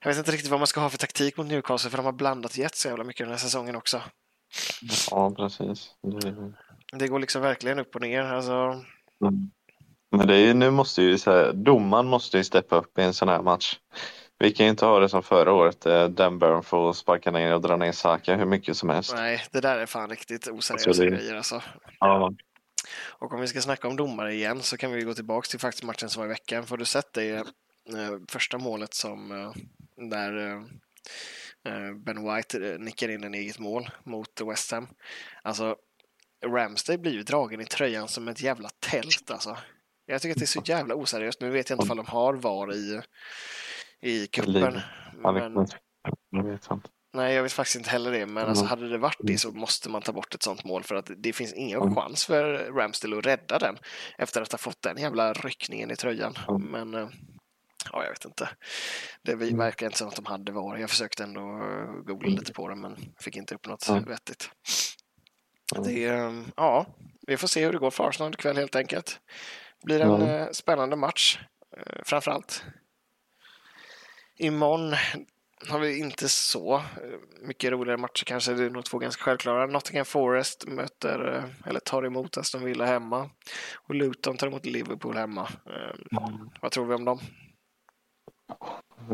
S1: Jag vet inte riktigt vad man ska ha för taktik mot Newcastle, för de har blandat jet så jävla mycket den här säsongen också.
S2: Ja, precis. Det...
S1: Det går liksom verkligen upp och ner. Alltså...
S2: Mm. Men det är, nu måste ju så domaren måste ju steppa upp i en sån här match. Vi kan ju inte ha det som förra året. Eh, Dan Burn får sparka ner och dra ner Saka hur mycket som helst.
S1: Nej, det där är fan riktigt oseriösa alltså det... grejer alltså.
S2: Ja.
S1: Och om vi ska snacka om domare igen så kan vi gå tillbaka till faktiskt matchen som var i veckan. För du sett det eh, första målet som eh, där Ben White nickar in en eget mål mot West Ham. Alltså, Ramsday blir ju dragen i tröjan som ett jävla tält alltså. Jag tycker att det är så jävla oseriöst. Nu vet jag inte om de har VAR i, i kuppen. Men...
S2: Inte.
S1: Nej, jag vet faktiskt inte heller det, men mm. alltså, hade det varit det så måste man ta bort ett sånt mål för att det finns ingen mm. chans för Ramsdale att rädda den efter att ha fått den jävla ryckningen i tröjan. Mm. Men eh, ja, jag vet inte. Det mm. verkar inte som att de hade VAR. Jag försökte ändå googla lite på det, men fick inte upp något mm. vettigt. Det, ehm, ja, vi får se hur det går för Arsenal ikväll helt enkelt. Det blir en mm. spännande match, eh, framför allt. Imorgon har vi inte så eh, mycket roligare matcher kanske. Det är nog två ganska självklara. Nottingham Forest möter, eller tar emot Aston Villa hemma. Och Luton tar emot Liverpool hemma. Mm. Vad tror vi om dem?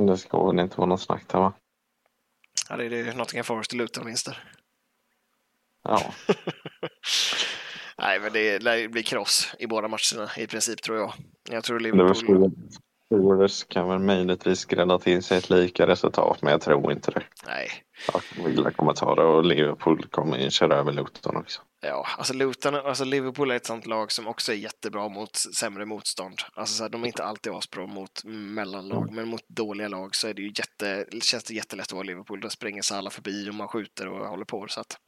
S2: Det ska väl inte vara något snack där va?
S1: Ja, det är det Nottingham Forest och Luton vinster.
S2: Ja.
S1: Nej, men det blir kross i båda matcherna i princip tror jag. Jag tror Liverpool...
S2: Forwards kan väl möjligtvis grädda till sig ett lika resultat, men jag tror inte det.
S1: Nej.
S2: Villa kommer ta det och Liverpool kommer köra över Luton också.
S1: Ja, alltså Luton, alltså Liverpool är ett sånt lag som också är jättebra mot sämre motstånd. Alltså så här, de är inte alltid asbra mot mellanlag, mm. men mot dåliga lag så är det ju jätte, känns det jättelätt att vara Liverpool. Då springer sig alla förbi och man skjuter och håller på. Så att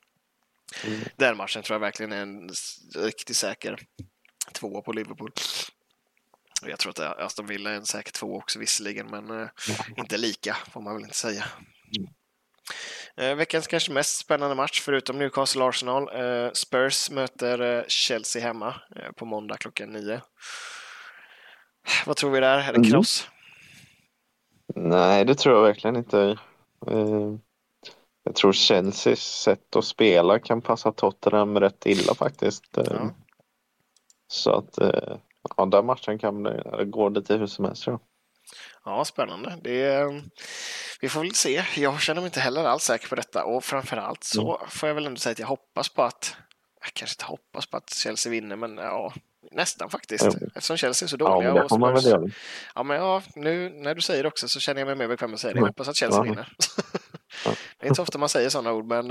S1: mm. Den matchen tror jag verkligen är en riktigt säker tvåa på Liverpool. Jag tror att Aston Villa är en säker två också visserligen, men eh, inte lika får man väl inte säga. Eh, veckans kanske mest spännande match förutom Newcastle Arsenal. Eh, Spurs möter Chelsea hemma på måndag klockan nio. Vad tror vi där? Är det mm. kross?
S2: Mm. Nej, det tror jag verkligen inte. Jag tror Chelseas sätt att spela kan passa Tottenham rätt illa faktiskt. Ja. Så att Ja, den matchen kan det gå lite hur som helst tror jag.
S1: Ja, spännande. Det, vi får väl se. Jag känner mig inte heller alls säker på detta och framförallt så mm. får jag väl ändå säga att jag hoppas på att, jag kanske inte hoppas på att Chelsea vinner, men ja, nästan faktiskt. Mm. Eftersom Chelsea är så dåliga.
S2: Ja, men det får man väl göra.
S1: Ja, men ja, nu när du säger det också så känner jag mig mer bekväm med att säga det. Jag hoppas att Chelsea mm. vinner. det är inte så ofta man säger sådana ord, men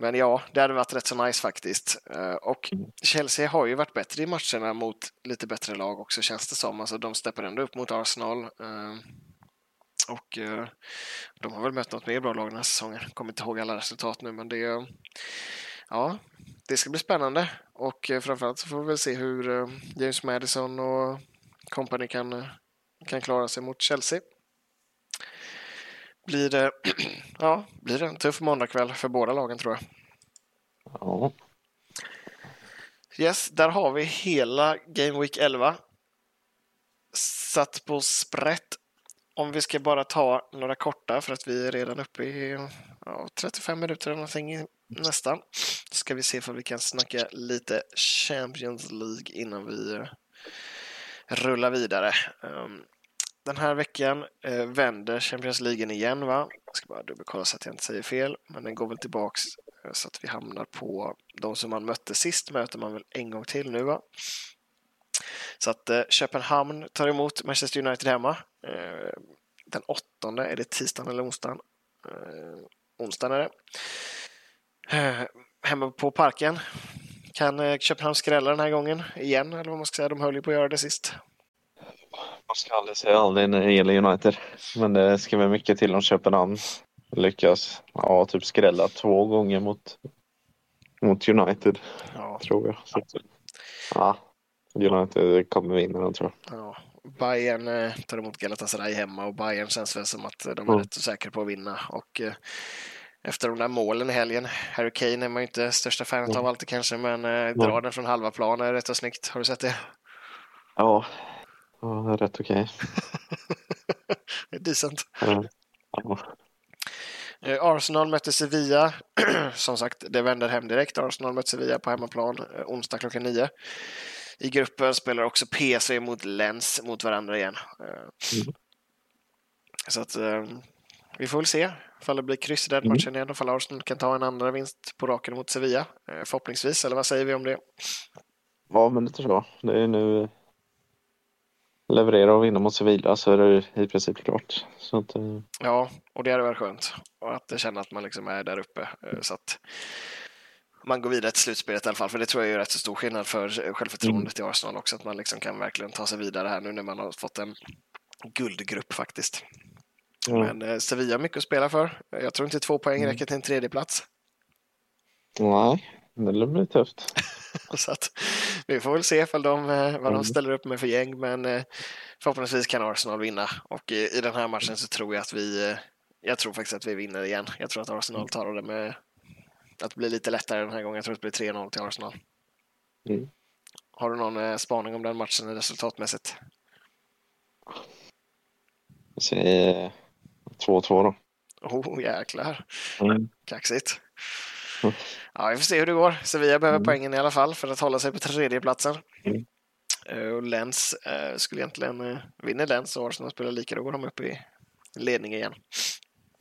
S1: men ja, det hade varit rätt så nice faktiskt. Eh, och mm. Chelsea har ju varit bättre i matcherna mot lite bättre lag också känns det som. Alltså de steppar ändå upp mot Arsenal. Eh, och eh, de har väl mött något mer bra lag den här säsongen. Kommer inte ihåg alla resultat nu men det Ja, det ska bli spännande och framförallt så får vi väl se hur James Madison och company kan, kan klara sig mot Chelsea blir det, ja, blir det en tuff måndagkväll för båda lagen tror jag.
S2: Ja.
S1: Yes, där har vi hela Game Week 11. Satt på sprätt. Om vi ska bara ta några korta för att vi är redan uppe i ja, 35 minuter eller någonting nästan. Ska vi se om vi kan snacka lite Champions League innan vi eh, rullar vidare. Um, den här veckan eh, vänder Champions League igen va? Jag ska bara dubbelkolla så att jag inte säger fel. Men den går väl tillbaks eh, så att vi hamnar på de som man mötte sist möter man väl en gång till nu va? Så att eh, Köpenhamn tar emot Manchester United hemma. Eh, den åttonde, är det tisdagen eller onsdagen? Eh, onsdagen är det. Eh, hemma på Parken. Kan eh, Köpenhamn skrälla den här gången igen? Eller vad man ska säga, de höll ju på att göra det sist.
S2: Man ska aldrig säga aldrig när det gäller United. Men det ska väl mycket till om Köpenhamn lyckas ja, typ skrälla två gånger mot, mot United. Ja. Tror jag. Så, ja, United kommer vinna den tror
S1: jag. Ja. Bayern eh, tar emot Galatasaray hemma och Bayern känns väl som att de är mm. rätt säkra på att vinna. Och, eh, efter de där målen i helgen. Harry Kane är man ju inte största fanet av alltid kanske, men eh, dra den från halva plan är rätt så snyggt. Har du sett det?
S2: Ja, ja det är rätt okej.
S1: Det är decent.
S2: Ja. Ja.
S1: Eh, Arsenal mötte Sevilla. Som sagt, det vänder hem direkt. Arsenal mötte Sevilla på hemmaplan eh, onsdag klockan nio. I gruppen spelar också PSV mot Lens mot varandra igen. Eh,
S2: Mm.
S1: Så att vi får väl se ifall det blir kryss i den
S2: Mm.
S1: matchen igen. Ifall Arsenal kan ta en andra vinst på raken mot Sevilla. Förhoppningsvis, eller vad säger vi om det?
S2: ja, men lite så. Det är nu leverera och vinna mot Sevilla så är det i princip klart. Att, eh,
S1: Ja, och det hade varit skönt. Och att känna att man liksom är där uppe. eh, Så att man går vidare till slutspelet i alla fall. För det tror jag är rätt så stor skillnad för självförtroendet i Arsenal också. Att man liksom kan verkligen ta sig vidare här nu när man har fått en guldgrupp faktiskt.
S2: ja.
S1: Men eh, Sevilla har mycket att spela för. Jag tror inte två poäng
S2: Mm.
S1: räcker till en tredje plats.
S2: Nej, det lär bli tufft.
S1: Så att vi får väl se ifall de, eh, vad de
S2: Mm.
S1: ställer upp med för gäng. Men eh, förhoppningsvis kan Arsenal vinna. Och i, i den här matchen så tror jag att vi, eh, jag tror faktiskt att vi vinner igen. Jag tror att Arsenal tar det med att blir lite lättare den här gången. Jag tror att det blir 3-0 till Arsenal.
S2: Mm.
S1: Har du någon spaning om den matchen resultatmässigt?
S2: Jag säger 2-2 då.
S1: Oh, jäklar.
S2: Mm.
S1: Kaxigt. Ja, vi får se hur det går. Sevilla behöver
S2: Mm.
S1: poängen i alla fall för att hålla sig på tredjeplatsen.
S2: Mm.
S1: Eh, Och Lens eh, skulle egentligen, uh, vinner Lens och Arsenal spelar lika, då går de upp i ledning igen.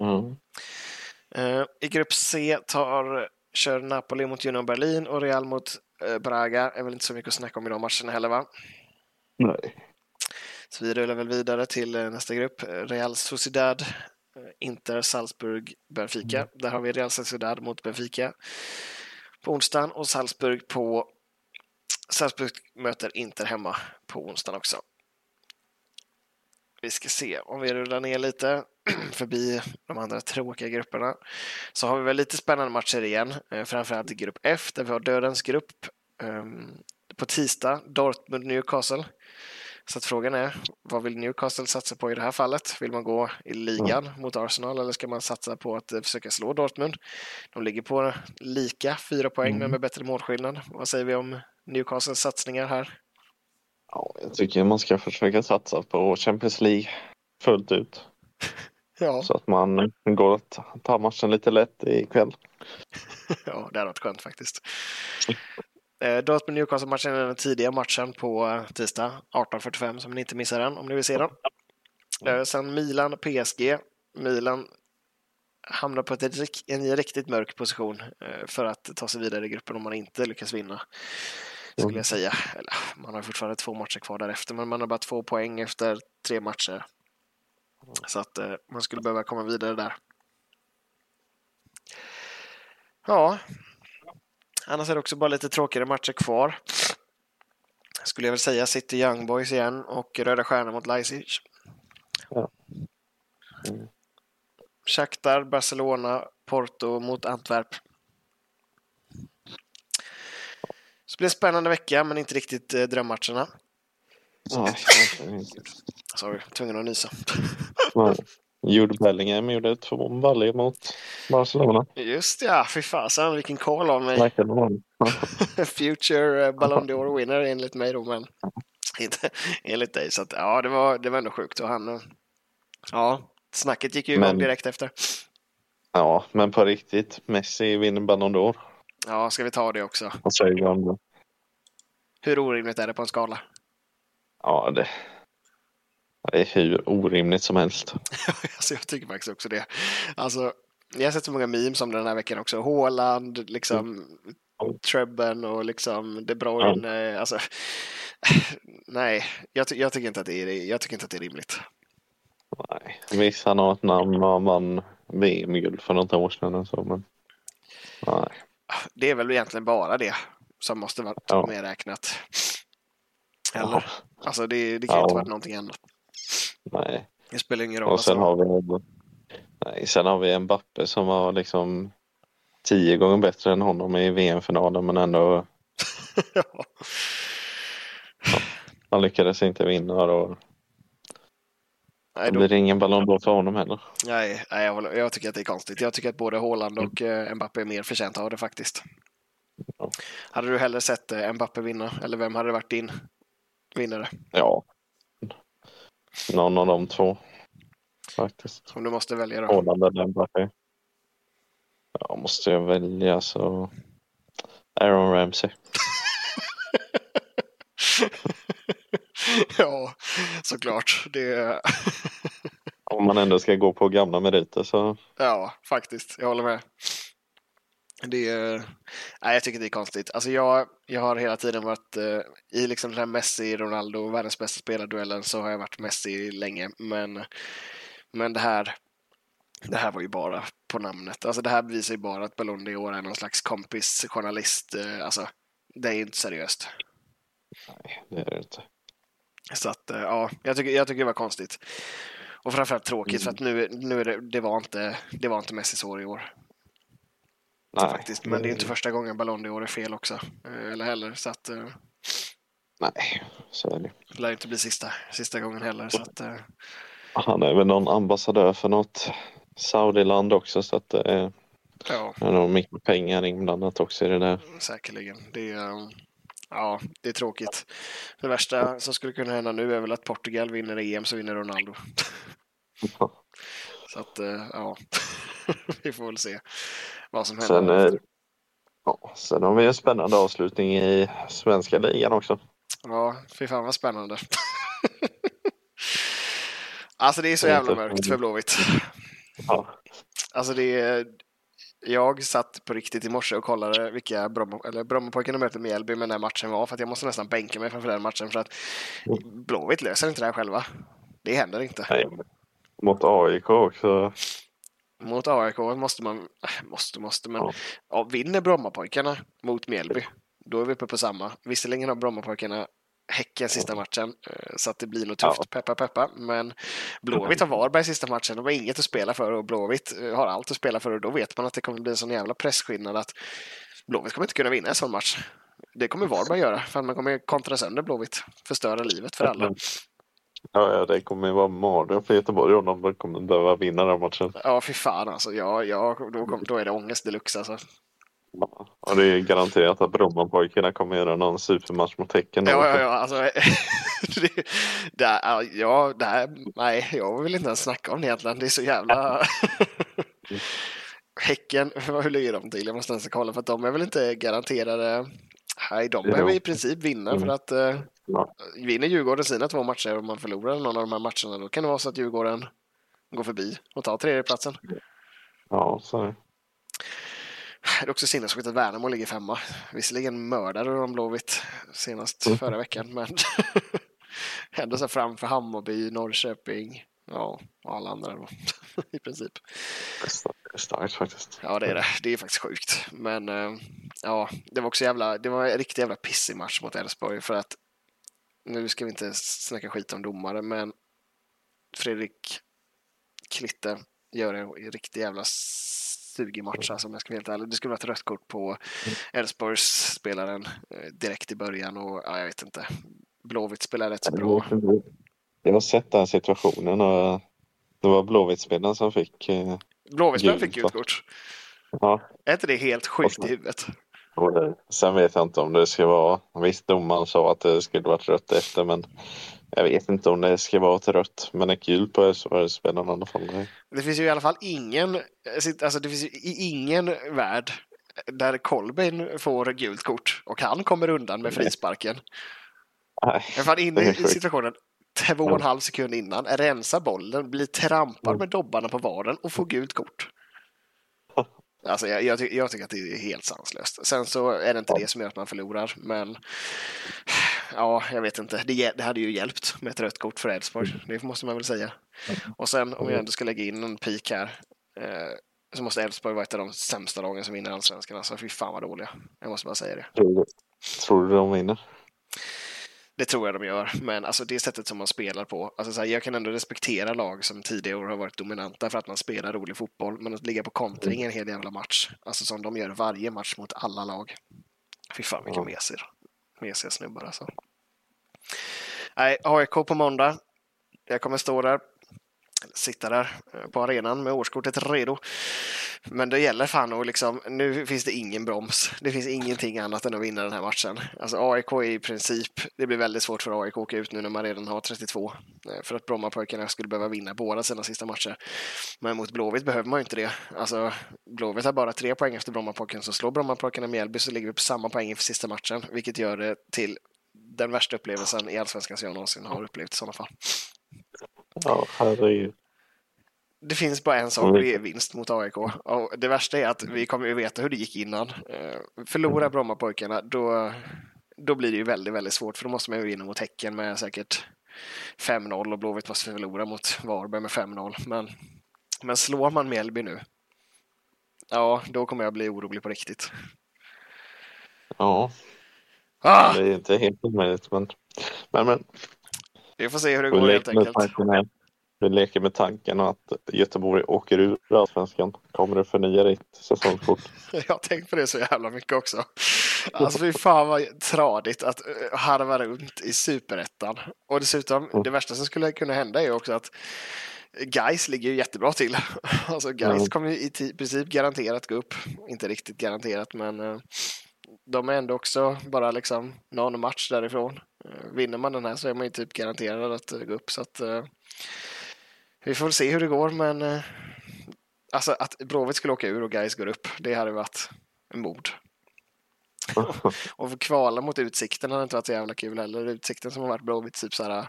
S2: Mm.
S1: Eh, I grupp C tar, kör Napoli mot Union Berlin och Real mot eh, Braga. är väl inte så mycket att snacka om i de matcherna heller va?
S2: Nej.
S1: Så vi rullar väl vidare till eh, nästa grupp. Eh, Real Sociedad, eh, Inter, Salzburg, Benfica. Där har vi Real Sociedad mot Benfica på onsdagen och Salzburg på Salzburg möter Inter hemma på onsdagen också. Vi ska se om vi rullar ner lite förbi de andra tråkiga grupperna. Så har vi väl lite spännande matcher igen, eh, framförallt i grupp F där vi har dödens grupp. ehm, På tisdag, Dortmund-Newcastle. Så att frågan är, vad vill Newcastle satsa på i det här fallet? Vill man gå i ligan mot Arsenal eller ska man satsa på att eh, försöka slå Dortmund? De ligger på lika, fyra poäng men
S2: Mm.
S1: med bättre målskillnad. Vad säger vi om Newcastles satsningar här?
S2: Ja, jag tycker man ska försöka satsa på Champions League fullt ut.
S1: Ja,
S2: Så att man går att ta matchen lite lätt ikväll.
S1: ja det hade varit skönt faktiskt. Eh, Dortmund-Newcastle-matchen är den tidiga matchen på eh, tisdag 18.45 så ni inte missar den om ni vill se den. Eh, Sen Milan-PSG. Milan hamnar på ett, en riktigt mörk position för att ta sig vidare i gruppen om man inte lyckas vinna. Skulle jag säga. Eller, man har fortfarande två matcher kvar därefter, men man har bara två poäng efter tre matcher. Så att man skulle behöva komma vidare där. Ja, annars är det också bara lite tråkigare matcher kvar. Skulle jag väl säga City Young Boys igen och Röda Stjärnan mot Leipzig.
S2: Ja. Mm.
S1: Shakhtar, Barcelona, Porto mot Antwerp. Så det blir en spännande vecka, men inte riktigt eh, drömmatcherna.
S2: Inte.
S1: Sorry, tvungen att nysa.
S2: Jude Bellingham gjorde två baller mot Barcelona.
S1: Just ja, fy fasen vilken call av mig. Future eh, Ballon d'Or winner enligt mig då, men inte enligt dig. Så att, ja, det var, det var ändå sjukt. Och han, eh, ja, snacket gick ju igång
S2: Men-
S1: direkt efter.
S2: Ja, men på riktigt. Messi vinner Ballon d'Or.
S1: Ja, ska vi ta det också?
S2: Vad säger vi om det?
S1: Hur orimligt är det på en skala?
S2: Ja, det, det är hur orimligt som helst.
S1: alltså, jag tycker faktiskt också det. Alltså, jag har sett så många memes om det den här veckan också. Håland, liksom Trebben och liksom De Bruyne. Alltså, nej, jag, ty- jag, tycker inte att det är, jag tycker inte att det är rimligt.
S2: Nej. Visst, han har ett namn och vann VM-guld för något år sedan så, men nej.
S1: Det är väl egentligen bara det som måste vara
S2: Ja.
S1: medräknat. Eller?
S2: Ja,
S1: Alltså det, det kan ju inte
S2: Ja.
S1: vara någonting annat.
S2: Nej.
S1: Det spelar ingen roll.
S2: Och sen
S1: Alltså.
S2: har vi nej, sen har vi en Bappe som var liksom tio gånger bättre än honom i VM-finalen men ändå
S1: ja.
S2: han lyckades inte vinna och
S1: Nej,
S2: Det
S1: då,
S2: blir ingen Ballon d'Or för honom heller.
S1: nej, nej jag, håller- jag tycker att det är konstigt. Jag tycker att både Haaland och eh, Mbappé är mer förtjänta av det faktiskt.
S2: Ja.
S1: Hade du hellre sett eh, Mbappé vinna? Eller vem hade varit din vinnare?
S2: Ja. Någon av de två. Faktiskt.
S1: Om du måste välja då.
S2: Haaland eller Mbappé. Ja, måste jag välja så... Aaron Ramsey.
S1: ja, såklart. Det,
S2: Om man ändå ska gå på gamla meriter så...
S1: ja, faktiskt. Jag håller med. Det är, nej, jag tycker det är konstigt. Alltså jag, jag har hela tiden varit eh, i liksom den här Messi-Ronaldo, världens bästa spelarduellen, så har jag varit Messi länge. Men, men det här det här var ju bara på namnet. Alltså det här bevisar ju bara att Ballon d'Or är någon slags kompis, journalist. eh, Alltså, det är ju inte seriöst.
S2: Nej, det är det inte.
S1: Så att, eh, ja, jag tycker, jag tycker det var konstigt. Och framförallt tråkigt för att nu, nu är det, det var inte, det var inte Messis år i år.
S2: Nej,
S1: faktiskt. Men det är inte första gången Ballon d'Or är fel också. eh, Eller heller. Så att eh,
S2: Nej, så är det.
S1: det lär inte bli sista, sista gången heller. Så att, eh,
S2: Han är väl någon ambassadör för något Saudiland också så att det är,
S1: ja,
S2: det är nog mycket pengar inblandat också i det där.
S1: säkerligen. Det är, ja, det är tråkigt. Det värsta som skulle kunna hända nu är väl att Portugal vinner EM så vinner Ronaldo. Så att, ja, vi får väl se vad som händer.
S2: Sen, eh, ja, sen har vi en spännande avslutning i svenska ligan också.
S1: Ja, fy fan vad spännande. alltså det är så jävla mörkt för Blåvitt.
S2: Ja,
S1: Alltså det är... Jag satt på riktigt i morse och kollade vilka Bromma, eller Brommapojkarna möter Mjällby med den här matchen var för att jag måste nästan bänka mig framför den matchen för att Blåvitt löser inte det här själva. Det händer inte.
S2: nej, mot AIK också.
S1: Mot AIK måste man, äh, måste, måste, men
S2: Ja.
S1: ja, vinner Brommapojkarna mot Mjällby, då är vi uppe på samma. Visserligen har Brommapojkarna Häcken sista matchen, eh, så att det blir nog tufft,
S2: Ja.
S1: peppa peppa. Men Blåvitt har Varberg sista matchen, de har inget att spela för och Blåvitt eh, har allt att spela för och då vet man att det kommer bli en sån jävla pressskillnad att Blåvitt kommer inte kunna vinna en sån match. Det kommer Varberg göra, för man kommer kontra sönder Blåvitt, förstöra livet för alla.
S2: Ja, det kommer ju vara mardröm för Göteborg om de kommer behöva vinna den matchen.
S1: Ja, fy fan alltså. Ja, ja, då, kom, då är det ångest deluxe alltså.
S2: Ja, Och det är garanterat att Brommapojkarna kommer göra någon supermatch mot Häcken.
S1: Ja, ja, ja, alltså. det, det, är- ja, det här, nej, jag vill inte ens snacka om det egentligen. Det är så jävla... Häcken, hur ligger de till? Jag måste ens kolla för att de är väl inte garanterade. Nej, de behöver i princip vinna för
S2: Mm.
S1: att eh,
S2: Ja.
S1: vinner Djurgården sina två matcher och man förlorar någon av de här matcherna då kan det vara så att Djurgården går förbi och tar tredjeplatsen.
S2: Ja, så är det.
S1: Det är också sinnessjukt att Värnamo ligger femma. Visserligen mördade de Blåvitt senast
S2: Mm.
S1: förra veckan, men ändå så framför Hammarby, Norrköping, ja, och alla andra då, i princip.
S2: Det är starkt- faktiskt.
S1: Ja, det är det. Det är faktiskt sjukt. Men eh, ja, det var också jävla, det var en riktigt jävla pissig match mot Elfsborg för att nu ska vi inte snacka skit om domare, men Fredrik Klitte gör en riktig jävla sugig match alltså, om jag ska vara helt ärlig. Det skulle vara ett rött kort på Elfsborgs spelaren eh, direkt i början och ja, jag vet inte. Blåvitt spelar rätt så bra.
S2: Jag har sett den situationen och det var Blåvitt-spelaren som fick... eh,
S1: Blåvittspelaren fick
S2: Gult,
S1: kort.
S2: Ja,
S1: Är inte det helt sjukt i huvudet?
S2: sen vet jag inte om det ska vara... Visst, domaren sa att det skulle varit rött efter men jag vet inte om det ska vara ett rött. Men ett gult på Elfsborgsspelaren i alla fall.
S1: Det finns ju i alla fall ingen, alltså det finns ju i ingen värld där Kolbeinn får gult kort och han kommer undan med frisparken.
S2: Nej,
S1: Jag fan inne
S2: Det är
S1: i situationen två och en halv sekund innan, rensar bollen, blir trampad med dobbarna på vaden och får gult kort. Alltså jag, jag, ty- jag tycker att det är helt sanslöst. Sen så är det inte det som gör att man förlorar, men ja, jag vet inte. Det, det hade ju hjälpt med ett rött kort för Elfsborg, det måste man väl säga. Och sen om jag ändå ska lägga in en pik här, eh, så måste Elfsborg vara ett av de sämsta lagen som vinner allsvenskan. Alltså fy fan vad dåliga. Jag måste bara säga det.
S2: tror du de vinner?
S1: Det tror jag de gör, men alltså det sättet som man spelar på. Alltså så här, jag kan ändå respektera lag som tidigare år har varit dominanta för att man spelar rolig fotboll, men att ligga på kontring en hel jävla match, alltså som de gör varje match mot alla lag. Fy fan vilka mesiga, mesiga snubbar alltså. Nej, AIK på måndag. Jag kommer stå där sitta där eh, på arenan med årskortet redo. Men det gäller fan och liksom, nu finns det ingen broms. Det finns ingenting annat än att vinna den här matchen. Alltså AIK är i princip, det blir väldigt svårt för AIK att åka ut nu när man redan har 32. Eh, för att Brommapojkarna skulle behöva vinna båda sina sista matcher. Men mot Blåvitt behöver man ju inte det. Alltså, Blåvitt har bara tre poäng efter Brommapojkarna, så slår Brommapojkarna Mjällby så ligger vi på samma poäng inför sista matchen, vilket gör det till den värsta upplevelsen i allsvenskan som jag någonsin har upplevt i sådana fall.
S2: Ja, herregud.
S1: Det finns bara en sak och det är vinst mot AIK. Och det värsta är att vi kommer ju veta hur det gick innan. Eh, förlorar Brommapojkarna, då, då blir det ju väldigt, väldigt svårt för då måste man ju vinna mot Häcken med säkert 5-0 och Blåvitt måste förlora mot Varberg med 5-0. Men, men slår man Mjällby nu, ja, då kommer jag bli orolig på riktigt.
S2: Ja,
S1: Ah!
S2: det är inte helt omöjligt men, men, men
S1: Vi får se hur det går helt enkelt.
S2: Vi leker med tanken att Göteborg åker ur Allsvenskan. Kommer du förnya ditt säsongskort?
S1: Jag har tänkt på det så jävla mycket också. Alltså fy fan vad tradigt att eh, harva runt i superettan. Och dessutom,
S2: Mm.
S1: det värsta som skulle kunna hända är också att Guys ligger ju jättebra till. Alltså Guys
S2: Mm.
S1: kommer ju i princip garanterat gå upp. Inte riktigt garanterat, men eh, de är ändå också bara liksom någon match därifrån. Eh, Vinner man den här så är man ju typ garanterad att gå upp. Så att, vi får väl se hur det går, men eh, alltså att Blåvitt skulle åka ur och Guys går upp, det hade varit en mord. Och få kvala mot Utsikten hade inte varit så jävla kul heller. Utsikten som har varit Blåvitt typ så här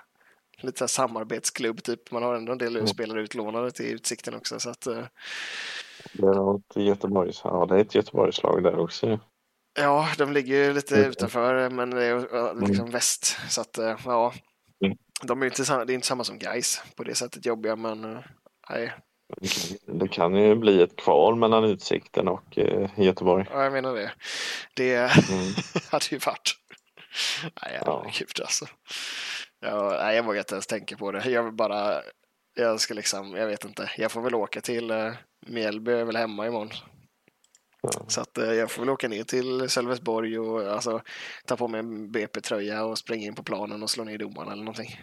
S1: lite så här samarbetsklubb typ. Man har ändå en del
S2: Mm.
S1: spelare utlånade till Utsikten också så att eh,
S2: Det är Göteborgs, ja, det är ett Göteborgslag där också.
S1: ja, de ligger ju lite
S2: Mm.
S1: utanför men det är liksom väst så att eh, ja. De är inte, det är inte samma som Guys på det sättet jobbiga men eh, nej,
S2: Det kan- ju bli ett kval mellan Utsikten och eh, Göteborg.
S1: ja, jag menar det. Det
S2: Mm.
S1: hade ju varit. Nej, herregud alltså. Ja, nej, jag vågar inte ens tänka på det. Jag vill bara, jag ska liksom, jag vet inte. Jag får väl åka till eh, Mjällby, är väl hemma imorgon. Så att eh, jag får väl åka ner till Sölvesborg och alltså, ta på mig en BP-tröja och springa in på planen och slå ner domarna eller någonting.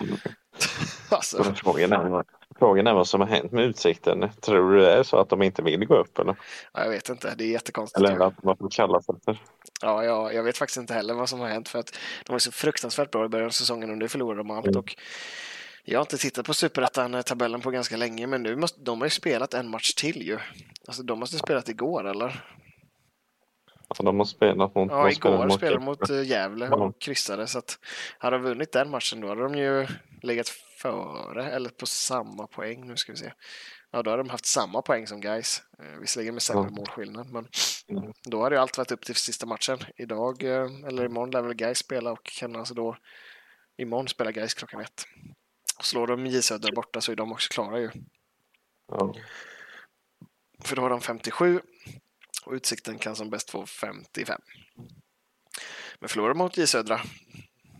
S1: alltså,
S2: Men Frågan är, vad- frågan är vad som har hänt med Utsikten. Tror du det är så att de inte vill gå upp eller?
S1: ja, jag vet inte, det är jättekonstigt.
S2: Eller att de har fått kalla fötter?
S1: Ja, ja, jag vet faktiskt inte heller vad som har hänt för att de var så fruktansvärt bra i början av säsongen och nu förlorade de allt.
S2: Mm.
S1: Och jag har inte tittat på superettan-tabellen på ganska länge men nu måste, de har ju spelat en match till ju. Alltså de måste ha spelat igår eller?
S2: Alltså, de har spelat mot...
S1: Ja, igår spelade de mot eh, Gävle och kryssade så att hade de vunnit den matchen då hade de ju legat före eller på samma poäng. Nu ska vi se. Ja, då hade de haft samma poäng som guys. Visserligen med sämre
S2: Ja.
S1: målskillnad men då hade ju allt varit upp till sista matchen. Idag eh, eller imorgon lär väl guys spela och kan alltså då imorgon spela guys klockan ett. Och slår de J Södra borta så är de också klara ju.
S2: Ja.
S1: För då har de 57 och Utsikten kan som bäst få 55. Men förlorar mot J Södra,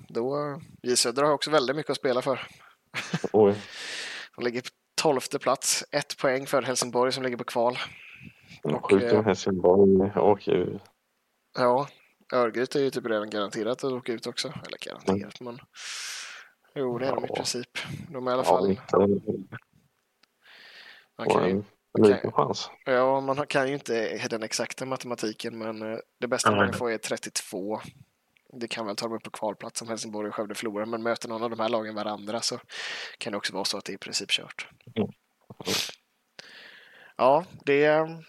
S1: då... J Södra har också väldigt mycket att spela för.
S2: Oj.
S1: De ligger på 12 plats, ett poäng för Helsingborg som ligger på kval. Och,
S2: Sjukt
S1: eh,
S2: om Helsingborg åker ju.
S1: Ja, Örgryte är ju typ redan garanterat att åka ut också. Eller garanterat, men... Jo, det är de i princip. De är i alla fall... Man kan ju,
S2: liten chans.
S1: ja, man kan ju inte den exakta matematiken, men eh, det bästa man kan få är 32. Det kan väl ta dem upp på kvalplats om Helsingborg och Skövde förlorar, men möter någon av de här lagen varandra så kan det också vara så att det är i princip kört.
S2: Mm.
S1: Ja, det är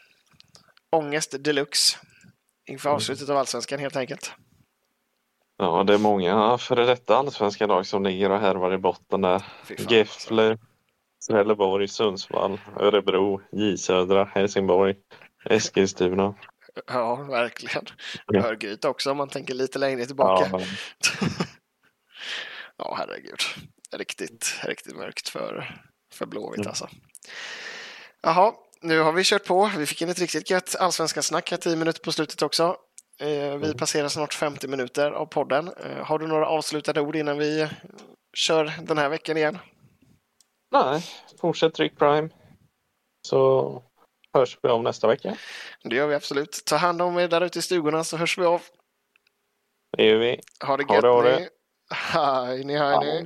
S1: ångest deluxe inför
S2: Mm.
S1: avslutet av allsvenskan helt enkelt.
S2: Ja, det är många före detta allsvenska lag som ligger och härvar i botten där. Gefle, Trelleborg, Sundsvall, Örebro, J Södra, Helsingborg, Eskilstuna.
S1: Ja, verkligen. Örgryte också om man tänker lite längre tillbaka.
S2: Ja,
S1: Ja, herregud. Riktigt, riktigt mörkt för, för Blåvitt
S2: Mm.
S1: alltså. Jaha, nu har vi kört på. Vi fick in ett riktigt gött allsvenska snack här, 10 minuter på slutet också. Eh, vi
S2: Mm.
S1: passerar snart 50 minuter av podden. Eh, har du några avslutade ord innan vi kör den här veckan igen?
S2: nej, fortsätt tryck Prime. Så hörs vi om nästa vecka.
S1: Det gör vi absolut. Ta hand om er där ute i stugorna så hörs vi av.
S2: Det gör vi.
S1: Ha det
S2: Ha
S1: gött
S2: det, ha
S1: ni.
S2: det.
S1: Hej ni, hej ni.